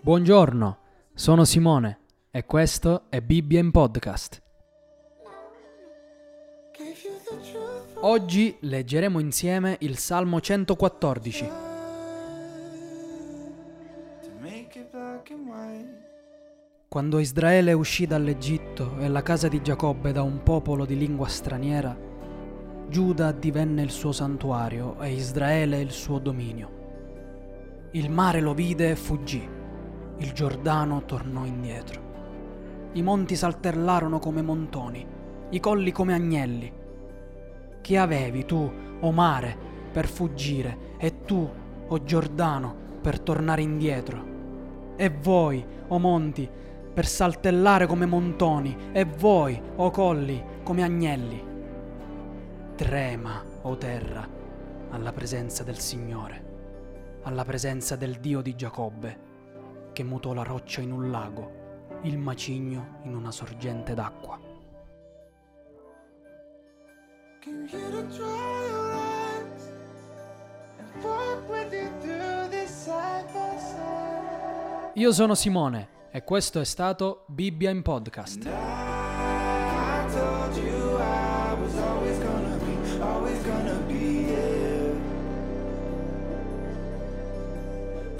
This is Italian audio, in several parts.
Buongiorno, sono Simone e questo è Bibbia in podcast. Oggi leggeremo insieme il Salmo 114. Quando Israele uscì dall'Egitto e la casa di Giacobbe da un popolo di lingua straniera, Giuda divenne il suo santuario e Israele il suo dominio. Il mare lo vide e fuggì, il Giordano tornò indietro. I monti saltellarono come montoni, i colli come agnelli. Che avevi tu, o mare, per fuggire, e tu, o Giordano, per tornare indietro? E voi, o monti, per saltellare come montoni, e voi, o colli, come agnelli? Trema, o terra, alla presenza del Signore, alla presenza del Dio di Giacobbe, che mutò la roccia in un lago, il macigno in una sorgente d'acqua. Io sono Simone e questo è stato Bibbia in podcast.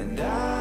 And I